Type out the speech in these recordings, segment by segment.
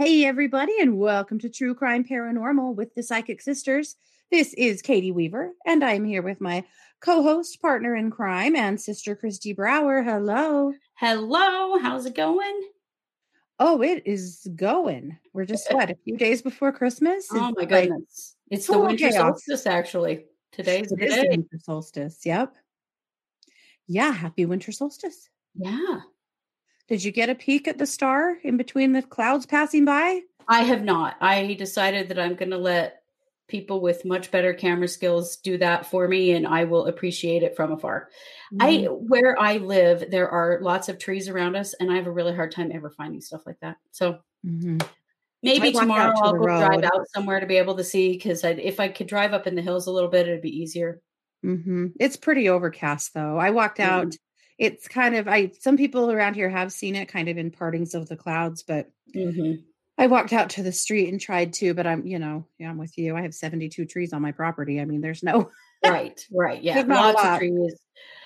Hey, everybody, and welcome to True Crime Paranormal with the Psychic Sisters. This is Katie Weaver, and I'm here with my co host, partner in crime, and sister Kristi Brower. Hello. Hello. How's it going? Oh, it is going. We're just, what, a few days before Christmas? Oh, It's my like goodness. It's the winter chaos. solstice, actually. Today's the It is the day. winter solstice. Yep. Yeah, happy winter solstice. Yeah. Did you get a peek at the star in between the clouds passing by? I have not. I decided that I'm going to let people with much better camera skills do that for me and I will appreciate it from afar. I Mm, where I live there are lots of trees around us and I have a really hard time ever finding stuff like that. So mhm. maybe tomorrow to I'll go drive out somewhere to be able to see cuz if I could drive up in the hills a little bit it'd be easier. hmm It's pretty overcast though. I walked out. Mhm. It's kind of I some people around here have seen it kind of in partings of the clouds, but Mhm. I walked out to the street and tried to, but I'm, you know, yeah, I'm with you. I have 72 trees on my property. I mean, there's no Right, right. Yeah. there's not a Lots of trees.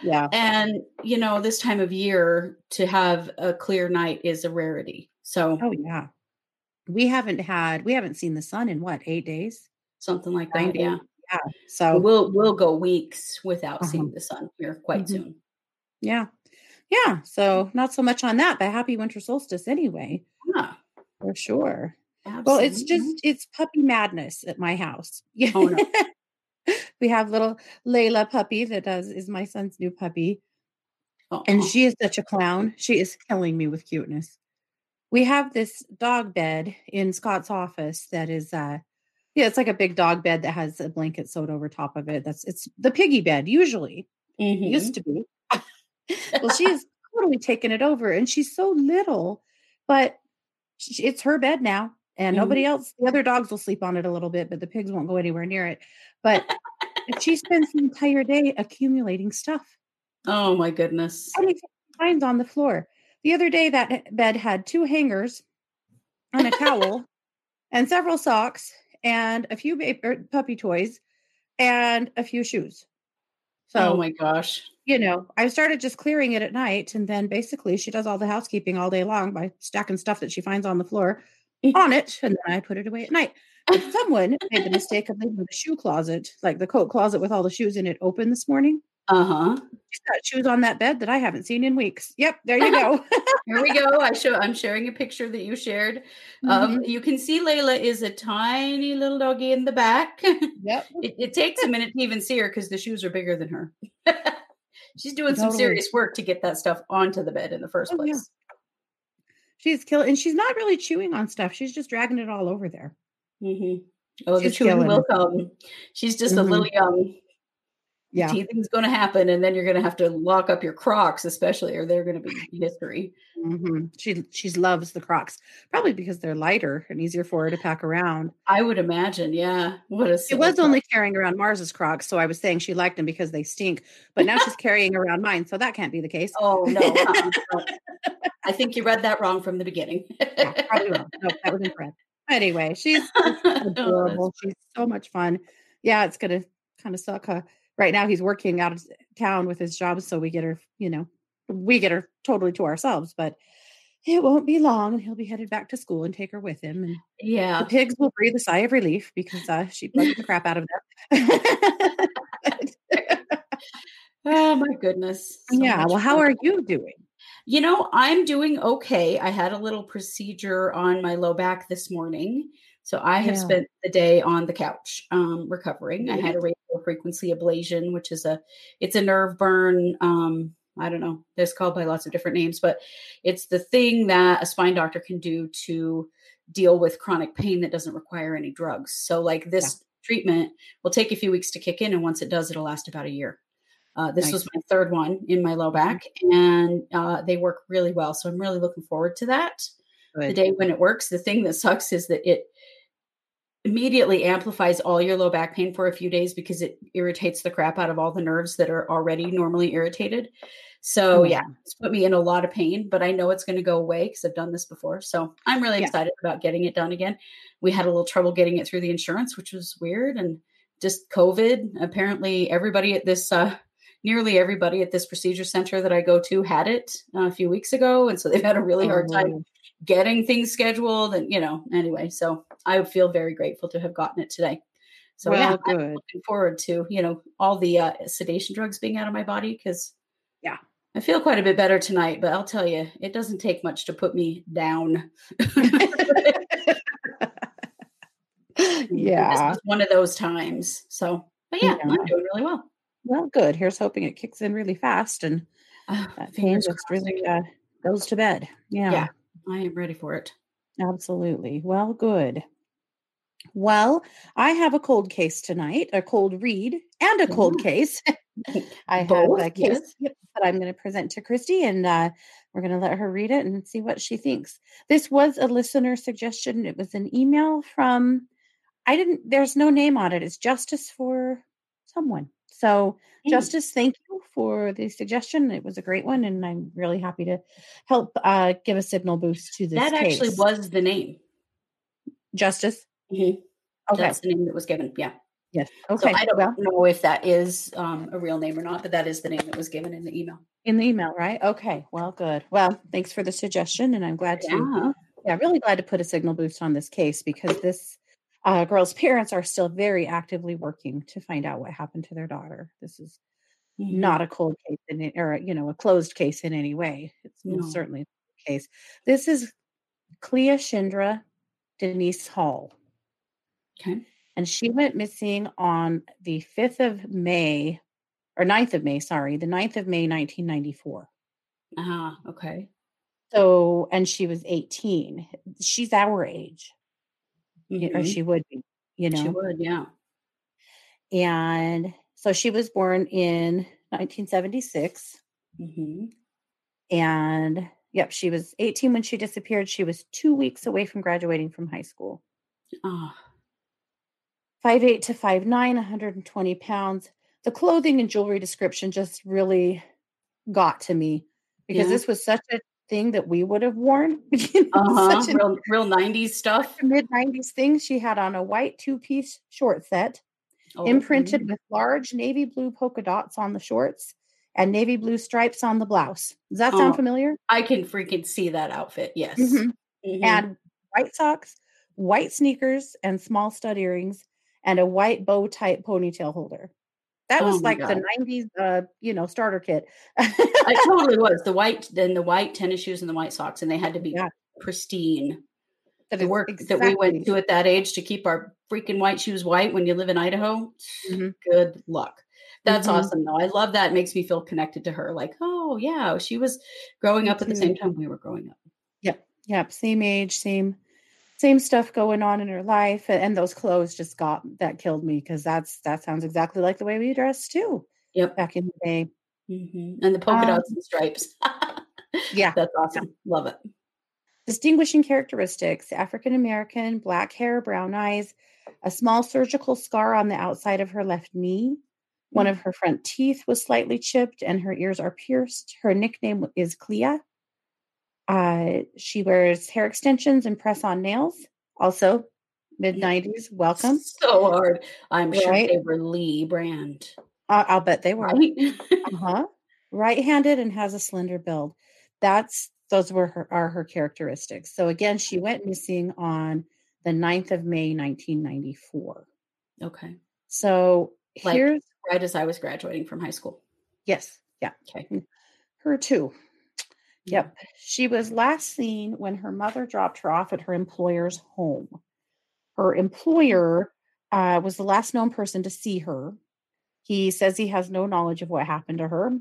Yeah. And, you know, this time of year to have a clear night is a rarity. So Oh yeah. We haven't had we haven't seen the sun in what, 8 days? something like 9 that. Yeah. Yeah. So, We'll we'll go weeks without uh-huh. seeing the sun here quite Mhm. soon. Yeah. Yeah. So, not so much on that, but happy winter solstice anyway, Yeah, for sure. Well, it's just it's puppy madness at my house. Yeah. Oh no. we have little Layla puppy that does is my son's new puppy, and Uh-uh. she is such a clown. She is killing me with cuteness. We have this dog bed in Scott's office that is uh yeah, it's like a big dog bed that has a blanket sewed over top of it. That's it's the piggy bed usually. It Mhm. used to be. Well, she has totally taken it over and she's so little, but it's her bed now and nobody else the other dogs will sleep on it a little bit but the pigs won't go anywhere near it but she spends the entire day accumulating stuff Oh my goodness. finds on the floor the other day that bed had two hangers and a towel and several socks and a few ba- er, puppy toys and a few shoes so Oh my gosh. You know, I started just clearing it at night. And then basically she does all the housekeeping all day long by stacking stuff that she finds on the floor on it. And then I put it away at night. But someone made the mistake of leaving the shoe closet, like the coat closet with all the shoes in it, open this morning. Uh-huh. She's got shoes on that bed that I haven't seen in weeks. Yep, there you go. Here we go. I show I'm sharing a picture that you shared. Um, Mhm. you can see Layla is a tiny little doggy in the back. Yep. It, it takes a minute to even see her because the shoes are bigger than her. She's doing some serious work to get that stuff onto the bed in the first Oh, yeah. place. She's killing, and she's not really chewing on stuff. She's just dragging it all over there. Mm-hmm. Oh, the She's chewing killing will come. She's just a Mhm. little young. Yeah. Teething's going to happen, and then you're going to have to lock up your Crocs, especially, or they're going to be history. hmm She she loves the Crocs, probably because they're lighter and easier for her to pack around. I would imagine. Yeah. What a She was Croc. only carrying around Mars's Crocs, so I was saying she liked them because they stink. But now she's carrying around mine, so that can't be the case. Oh no! uh-uh. I think you read that wrong from the beginning. Yeah, probably wrong. No, that was incorrect. Anyway, she's Oh, adorable. She's so much fun. Yeah, it's gonna kind of suck. Huh? Right now, he's working out of town with his job, so we get her. You know, we get her totally to ourselves. But it won't be long, and he'll be headed back to school and take her with him. And the yeah. pigs will breathe a sigh of relief because uh, she bugged the crap out of them. Oh my goodness. So yeah. Well, how are you doing? You know, I'm doing okay. I had a little procedure on my low back this morning. So I have Yeah. spent the day on the couch um, recovering. I had a radio frequency ablation, which is a it's a nerve burn. Um, I don't know. It's called by lots of different names, but it's the thing that a spine doctor can do to deal with chronic pain that doesn't require any drugs. So like this treatment will take a few weeks to kick in, and once it does, it'll last about a year. Uh, this Nice. was my third one in my low back, and uh, they work really well. So I'm really looking forward to that. The day when it works, the thing that sucks is that it immediately amplifies all your low back pain for a few days because it irritates the crap out of all the nerves that are already normally irritated. So Mm. yeah, it's put me in a lot of pain, but I know it's going to go away because I've done this before. So I'm really Yeah. excited about getting it done again. We had a little trouble getting it through the insurance, which was weird, and just COVID. Apparently, everybody at this uh, nearly everybody at this procedure center that I go to had it uh, a few weeks ago, and so they've had a really hard time Oh. getting things scheduled. And you know, anyway, so I feel very grateful to have gotten it today. So yeah, well, I'm looking forward to you know all the uh, sedation drugs being out of my body because Yeah. I feel quite a bit better tonight. But I'll tell you, it doesn't take much to put me down. This yeah. was one of those times. So, but yeah, Yeah. I'm doing really well. Well, good. Here's hoping it kicks in really fast and Uh, that pain just really uh, goes to bed. Yeah, Yeah. I am ready for it. absolutely. Well, good. Well, I have a cold case tonight, a cold read, and a cold case. I have a case yes. that I'm going to present to Kristi, and uh, we're going to let her read it and see what she thinks. This was a listener suggestion. It was an email from, I didn't, there's no name on it. It's Justice for someone. So. Justice, thank you for the suggestion. It was a great one, and I'm really happy to help uh, give a signal boost to this that actually case. was the name. Justice. Mhm. Okay. That's the name that was given. Yeah. yes. So Okay. I don't well, know if that is um, a real name or not, but that is the name that was given in the email. in the email, right? Okay. Well, good. Well, thanks for the suggestion, and I'm glad to. Yeah. Yeah, really glad to put a signal boost on this case because this uh, girl's parents are still very actively working to find out what happened to their daughter. This is Mhm. not a cold case in it, or you know a closed case in any way. It's No. certainly the case. This is Cleashindra Denise Hall. Okay. and she went missing on the 5th of May or 9th of May, sorry, the 9th of May 1994. Ah, okay. So, and she was 18. She's our age, y- or she would be, you know. She would, yeah. And so she was born in 1976 hmm and yep, she was 18 when she disappeared. She was 2 weeks away from graduating from high school. Ah, 5'8 to 5'9, 120 pounds. The clothing and jewelry description just really got to me because Yeah. this was such a thing that we would have worn. you know, uh-huh. Real, real 90s stuff. mid 90s thing. She had on a white two piece short set, Oh, imprinted with large navy blue polka dots on the shorts and navy blue stripes on the blouse. Does that sound Oh. familiar? I can freaking see that outfit. Yes. Mhm. Mhm. And white socks, white sneakers, and small stud earrings, and a white bow type ponytail holder. That Oh was like the 90s, uh, you know, starter kit. it totally was the white, then the white tennis shoes and the white socks, and they had to be Yeah. pristine. That The work that we went exactly- to at that age to keep our freaking white shoes white when you live in Idaho. Mhm. Good luck. That's Mhm. awesome, though. I love that. It makes me feel connected to her. Like, oh yeah, she was growing up at the same time we were growing up. Yep. Yep, same age, same same stuff going on in her life, and those clothes just got that killed me because that's that sounds exactly like the way we dressed too Yep. back in the day. hmm And the polka Um, dots and stripes. Yeah, That's awesome. Love it. distinguishing characteristics: African American, black hair, brown eyes, a small surgical scar on the outside of her left knee. One of her front teeth was slightly chipped, and her ears are pierced. Her nickname is Clea. Uh, she wears hair extensions and press on nails. Also, mid 90s. Welcome. So hard. I'm sure they were Lee brand. Uh, I'll bet they were. Right? Uh-huh. Right-handed and has a slender build. That's those were her are her characteristics. So again, she went missing on the 9th of May 1994. okay. So Like- here's Right as I was graduating from high school. yes, yeah. Okay. Her too. Yep. She was last seen when her mother dropped her off at her employer's home. Her employer uh, was the last known person to see her. He says he has no knowledge of what happened to her.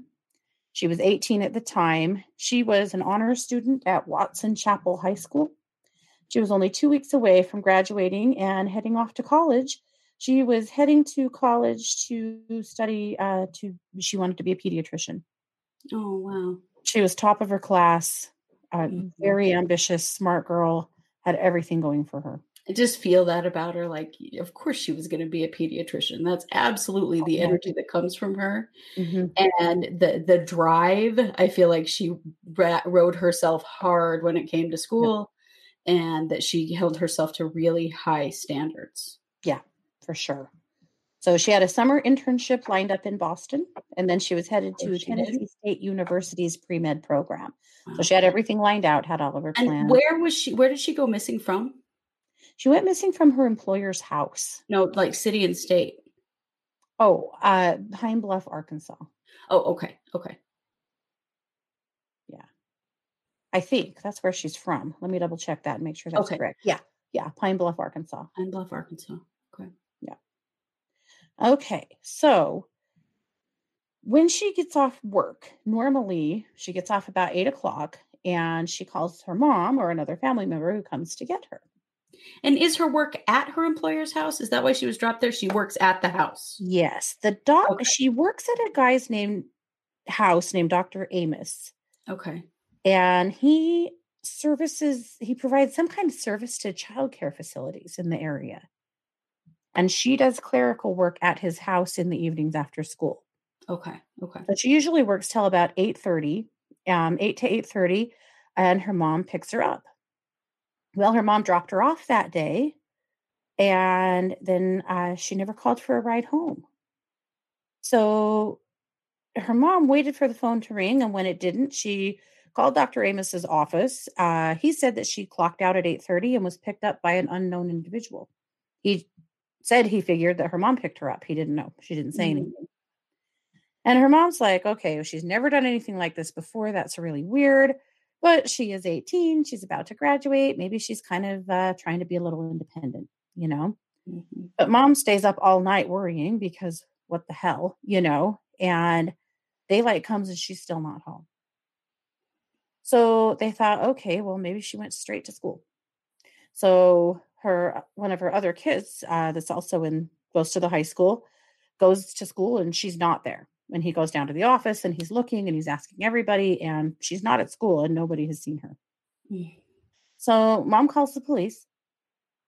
She was 18 at the time. She was an honors student at Watson Chapel High School. She was only two weeks away from graduating and heading off to college. She was heading to college to study. Uh, to she wanted to be a pediatrician Oh wow. She was top of her class Mhm. very ambitious smart girl had everything going for her I just feel that about her. Like, of course, she was going to be a pediatrician. That's absolutely the Oh, energy that comes from her, Mhm. and the the drive. I feel like she ra- rode herself hard when it came to school, and that she held herself to really high standards. Yeah, for sure So she had a summer internship lined up in Boston, and then she was headed Oh, to Tennessee? State University's pre med program. So she had everything lined out, had all of her And plans. where was she? Where did she go missing from? She went missing from her employer's house. No, like city and state. Oh, uh, Pine Bluff, Arkansas. Oh, okay, okay. Yeah, I think that's where she's from. Let me double check that and make sure that's Okay. correct. Yeah, yeah, Pine Bluff, Arkansas. Pine Bluff, Arkansas. Okay. So when she gets off work, normally she gets off about eight o'clock and she calls her mom or another family member who comes to get her. And is her work at her employer's house? Is that why she was dropped there? She works at the house. Yes, the doc. Okay. She works at a guy's named house named Dr. Amos, Okay. and he services. He provides some kind of service to childcare facilities in the area, and she does clerical work at his house in the evenings after school. Okay. Okay. But she usually works till about eight thirty, um, eight to eight thirty, and her mom picks her up. Well, her mom dropped her off that day, and then uh, she never called for a ride home. So her mom waited for the phone to ring, and when it didn't, she called Dr. Amos's office. Uh, he said that she clocked out at eight thirty and was picked up by an unknown individual. He said he figured that her mom picked her up. He didn't know. She didn't say Mhm. anything. And her mom's like, okay, well, she's never done anything like this before. That's really weird. But she is 18. She's about to graduate. Maybe she's kind of uh, trying to be a little independent, you know? Mhm. But mom stays up all night worrying because what the hell, you know? And daylight comes and she's still not home. So they thought, okay, well, maybe she went straight to school. So her one of her other kids uh, that's also in goes to the high school goes to school and she's not there. And he goes down to the office and he's looking and he's asking everybody and she's not at school and nobody has seen her. So mom calls the police.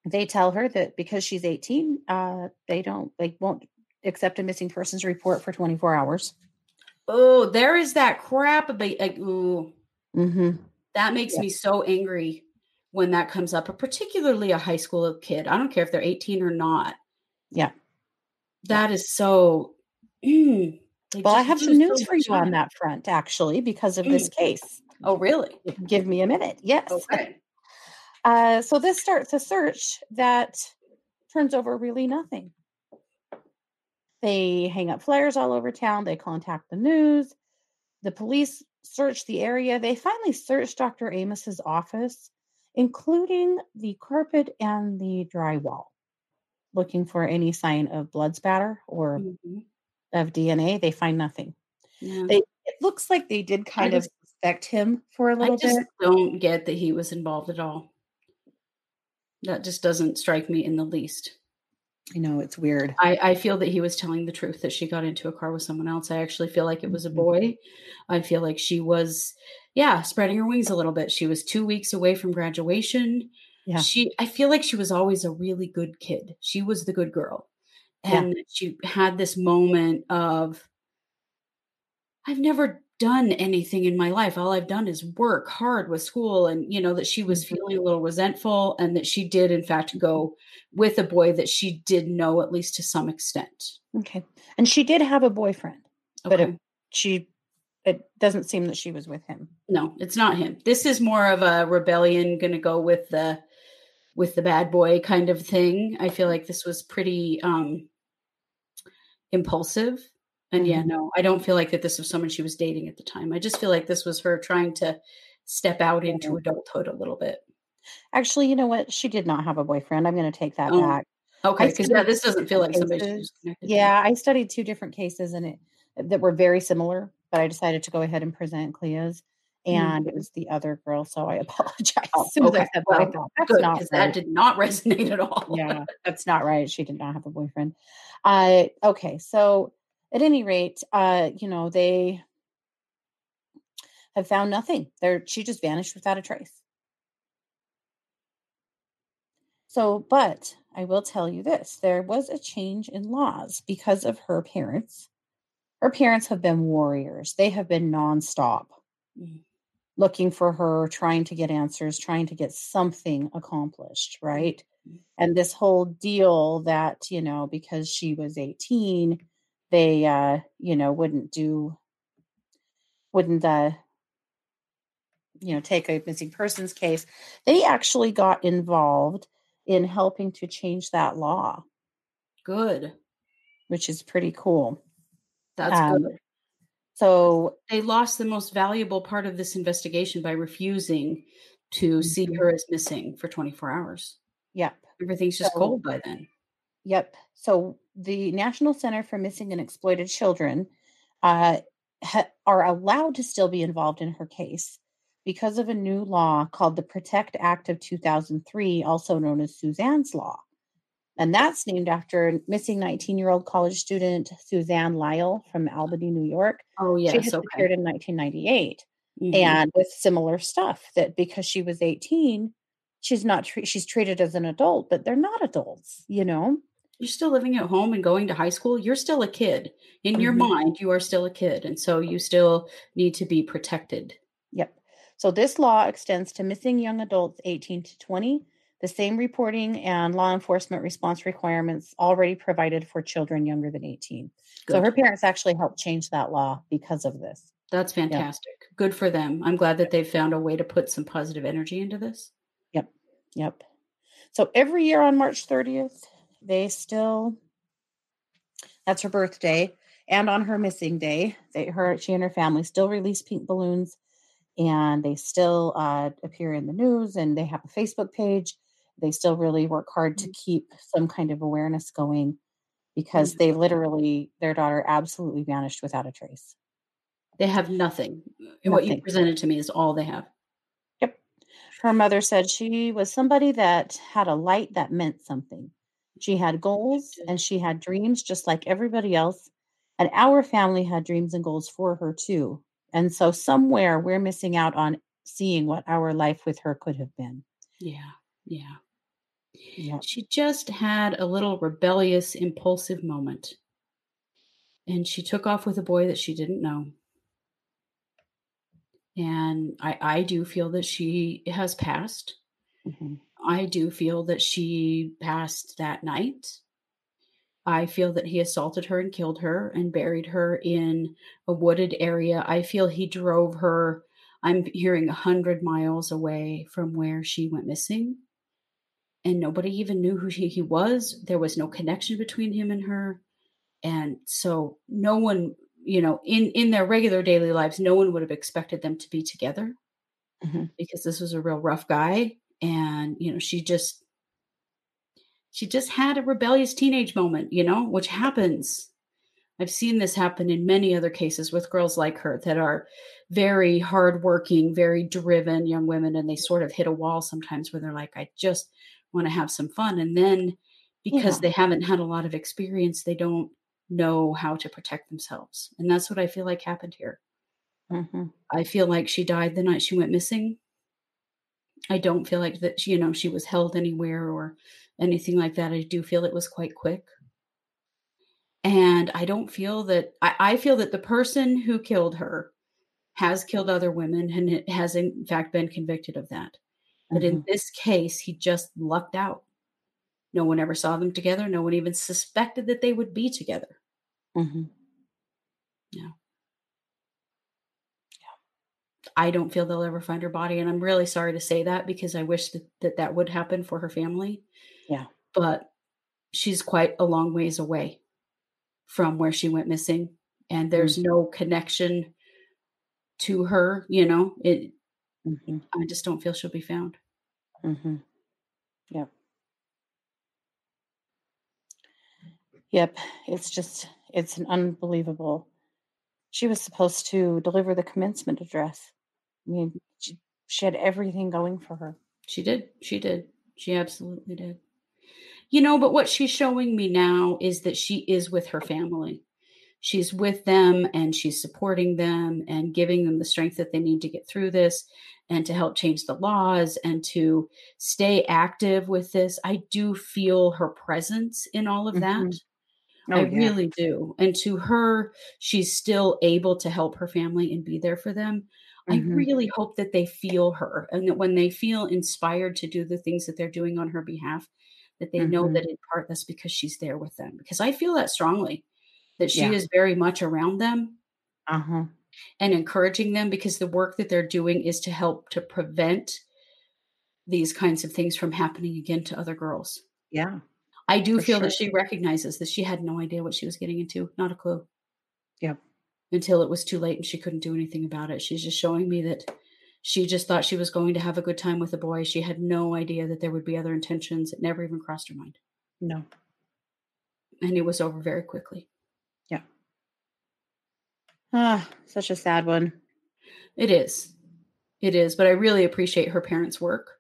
They tell her that because she's 18, uh, they don't they won't accept a missing persons report for 24 hours. Oh, there is that crap about like, ooh, Mm-hmm. that makes Yeah. me so angry when that comes up, particularly a high school kid. I don't care if they're 18 or not. Yeah. That is so. mm, Well, I have some news so for you on that front, actually, because of this case. Oh, really? Give me a minute. Yes. Okay. Uh, so this starts a search that turns over really nothing. They hang up flyers all over town. They contact the news. The police search the area. They finally search Dr. Amos's office, including the carpet and the drywall, looking for any sign of blood spatter or Mhm. of DNA. They find nothing. Yeah. They it looks like they did kind of suspect him for a little bit. I just bit. don't get that he was involved at all. That just doesn't strike me in the least. I know it's weird. I, I feel that he was telling the truth that she got into a car with someone else. I actually feel like it was a Mhm. boy. I feel like she was, yeah, spreading her wings a little bit. She was two weeks away from graduation. Yeah. She, I feel like she was always a really good kid. She was the good girl. Yeah. And she had this moment of, I've never done anything in my life. All I've done is work hard with school. And, you know, that she was Mhm. feeling a little resentful and that she did, in fact, go with a boy that she did know at least to some extent. Okay. And she did have a boyfriend, but Okay. it, she it doesn't seem that she was with him. no, it's not him. This is more of a rebellion, gonna go with the with the bad boy kind of thing. I feel like this was pretty um impulsive. And yeah, Mhm. no, I don't feel like that this was someone she was dating at the time. I just feel like this was her trying to step out into adulthood a little bit. Actually, you know what? She did not have a boyfriend. I'm going to take that Oh, back. Okay, because yeah, this doesn't feel like somebody she was connected to. Yeah, I studied two different cases and it that were very similar, but I decided to go ahead and present Clea's and it was the other girl, so I apologize. Oh, as soon as I okay. that, Well, thought that's Good, not right. that did not resonate at all. yeah, that's not right. She did not have a boyfriend. Uh okay, so at any rate, uh, you know, they have found nothing. There she just vanished without a trace. So, but I will tell you this, there was a change in laws because of her parents. Her parents have been warriors. They have been nonstop. Mm. looking for her, trying to get answers, trying to get something accomplished, right? Mm-hmm. And this whole deal that, you know, because she was 18, they uh, you know, wouldn't do wouldn't uh you know, take a missing persons case. They actually got involved in helping to change that law, Good. which is pretty cool. That's Um, good. So, They lost the most valuable part of this investigation by refusing to see Mhm. her as missing for 24 hours. yep. Everything's just So- cold by then. Yep. So the National Center for Missing and Exploited Children uh, ha- are allowed to still be involved in her case because of a new law called the Protect Act of 2003, also known as Suzanne's Law. And that's named after missing 19 year old college student Suzanne Lyall from Albany, New York. Oh, yeah. she yes. had Okay. disappeared in 1998 Mhm. and with similar stuff that because she was 18, she's not tre- she's treated as an adult, but they're not adults, you know? You're still living at home and going to high school. You're still a kid. In your Mhm. mind, you are still a kid. And so you still need to be protected. Yep. So this law extends to missing young adults 18 to 20, the same reporting and law enforcement response requirements already provided for children younger than 18. So her parents actually helped change that law because of this. That's fantastic. Good for them. I'm glad that they've found a way to put some positive energy into this. Yep yep. So every year on March 30th, they still that's her birthday and on her missing day, they her she and her family still release pink balloons and they still uh, appear in the news and they have a Facebook page. They still really work hard to keep some kind of awareness going because they literally their daughter absolutely vanished without a trace. They have nothing. And What you presented to me is all they have. Yep. Her mother said she was somebody that had a light that meant something. She had goals and she had dreams just like everybody else. And our family had dreams and goals for her too. And so somewhere we're missing out on seeing what our life with her could have been. Yeah. Yeah. She just had a little rebellious, impulsive moment. And she took off with a boy that she didn't know. And I, I do feel that she has passed. Mhm. I do feel that she passed that night. I feel that he assaulted her and killed her and buried her in a wooded area. I feel he drove her, I'm hearing, a 100 miles away from where she went missing. And nobody even knew who he, he was. There was no connection between him and her. And so no one, you know, in, in their regular daily lives, no one would have expected them to be together Mhm. because this was a real rough guy and you know she just she just had a rebellious teenage moment you know which happens i've seen this happen in many other cases with girls like her that are very hardworking very driven young women and they sort of hit a wall sometimes where they're like i just want to have some fun and then because Yeah. they haven't had a lot of experience they don't know how to protect themselves and that's what i feel like happened here Mhm. I feel like she died the night she went missing. I don't feel like that, you know, she was held anywhere or anything like that. I do feel it was quite quick. And I don't feel that, I, I feel that the person who killed her has killed other women and it has, in fact, been convicted of that. But in this case, he just lucked out. No one ever saw them together. No one even suspected that they would be together. Mhm. I don't feel they'll ever find her body. And I'm really sorry to say that because I wish that that, that would happen for her family. Yeah. But she's quite a long ways away from where she went missing. And there's no connection to her, you know, it, Mhm. I just don't feel she'll be found. Mhm. Yep. Yep. It's just, it's an unbelievable. She was supposed to deliver the commencement address. I mean, she, she had everything going for her. She did. She did. She absolutely did. You know, but what she's showing me now is that she is with her family. She's with them and she's supporting them and giving them the strength that they need to get through this and to help change the laws and to stay active with this. I do feel her presence in all of that. Mhm. I Oh, yeah. really do. And to her, she's still able to help her family and be there for them. I really hope that they feel her and that when they feel inspired to do the things that they're doing on her behalf, that they know Mhm. that in part that's because she's there with them. Because I feel that strongly that she Yeah. is very much around them Uh-huh. and encouraging them because the work that they're doing is to help to prevent these kinds of things from happening again to other girls. Yeah. I do For feel that she recognizes that she had no idea what she was getting into, not a clue. Yep. Until it was too late and she couldn't do anything about it. She's just showing me that she just thought she was going to have a good time with a boy. She had no idea that there would be other intentions. It never even crossed her mind. No. And it was over very quickly. Yeah. Ah, such a sad one. It is. It is. But I really appreciate her parents' work.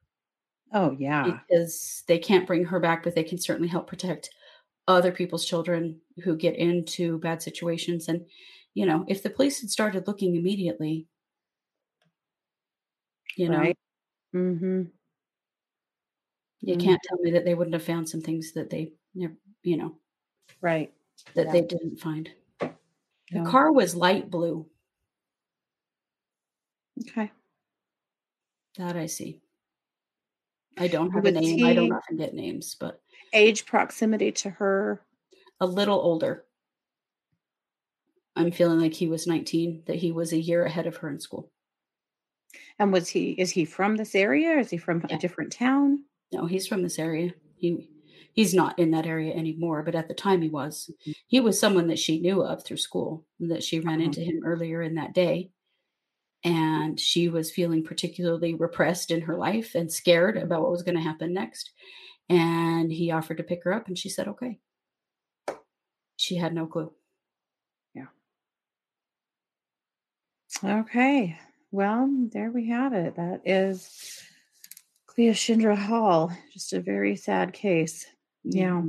Oh yeah. because they can't bring her back, but they can certainly help protect other people's children who get into bad situations. And, you know, if the police had started looking immediately, you know, Right. Mm-hmm. you Mm. can't tell me that they wouldn't have found some things that they never, you know, Right. that Yeah. they didn't find. The car was light blue. Okay. That I see. I don't have a name. I don't often get names, but Age proximity to her. a little older. I'm feeling like he was 19, that he was a year ahead of her in school. And was he is he from this area? Or is he from Yeah. a different town? No, he's from this area. He he's not in that area anymore, but at the time he was. Mhm. He was someone that she knew of through school, that she ran Uh-huh. into him earlier in that day. And she was feeling particularly repressed in her life and scared about what was going to happen next. And he offered to pick her up, and she said, okay. She had no clue. Okay. Well, there we have it. That is Cleashindra Hall. Just a very sad case. Yeah.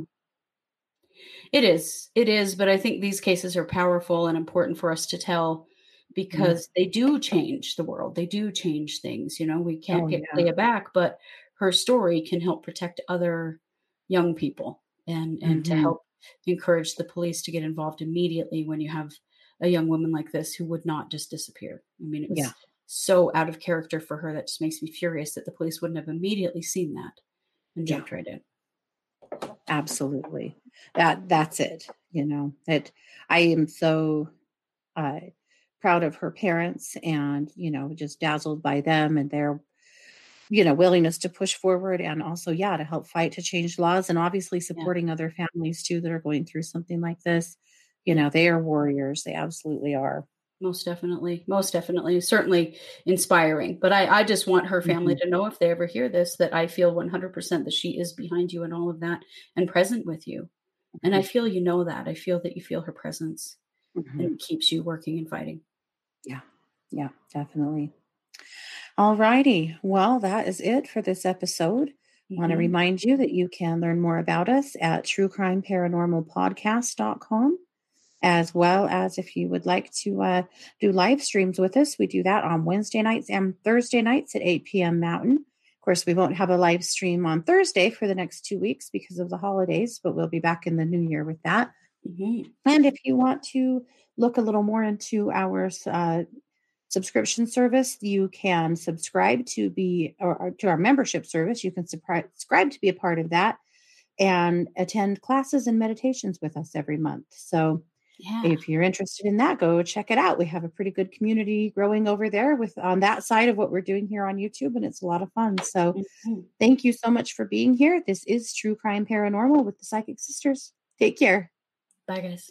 It is. It is. But I think these cases are powerful and important for us to tell because they do change the world. They do change things. You know, we can't Oh, get yeah. Clea back, but her story can help protect other young people and and to Mhm. help encourage the police to get involved immediately when you have a young woman like this who would not just disappear. I mean, it was Yeah. so out of character for her that just makes me furious that the police wouldn't have immediately seen that and Yeah. jumped right in. Absolutely. That that's it. You know, that I am so uh proud of her parents and, you know, just dazzled by them and their you know willingness to push forward and also yeah to help fight to change laws and obviously supporting other families too that are going through something like this you know they are warriors they absolutely are Most definitely. Most definitely. Certainly inspiring. But I, I just want her family mm-hmm. to know if they ever hear this that I feel 100% that she is behind you and all of that and present with you. And I mm-hmm. feel you know that. I feel that you feel her presence Mhm. and it keeps you working and fighting. Yeah, Yeah, definitely. All righty. Well, that is it for this episode. I want to remind you that you can learn more about us at truecrimeparanormalpodcast.com, as well as if you would like to uh, do live streams with us, we do that on Wednesday nights and Thursday nights at 8 p.m. Mountain. Of course, we won't have a live stream on Thursday for the next two weeks because of the holidays, but we'll be back in the new year with that. Mhm. And if you want to look a little more into our uh, subscription service, you can subscribe to be or, or to our membership service. You can subscribe to be a part of that and attend classes and meditations with us every month. So Yeah. if you're interested in that, go check it out. We have a pretty good community growing over there with on that side of what we're doing here on YouTube, and it's a lot of fun. So Mhm. thank you so much for being here. This is True Crime Paranormal with the Psychic Sisters. Take care. Bye, guys.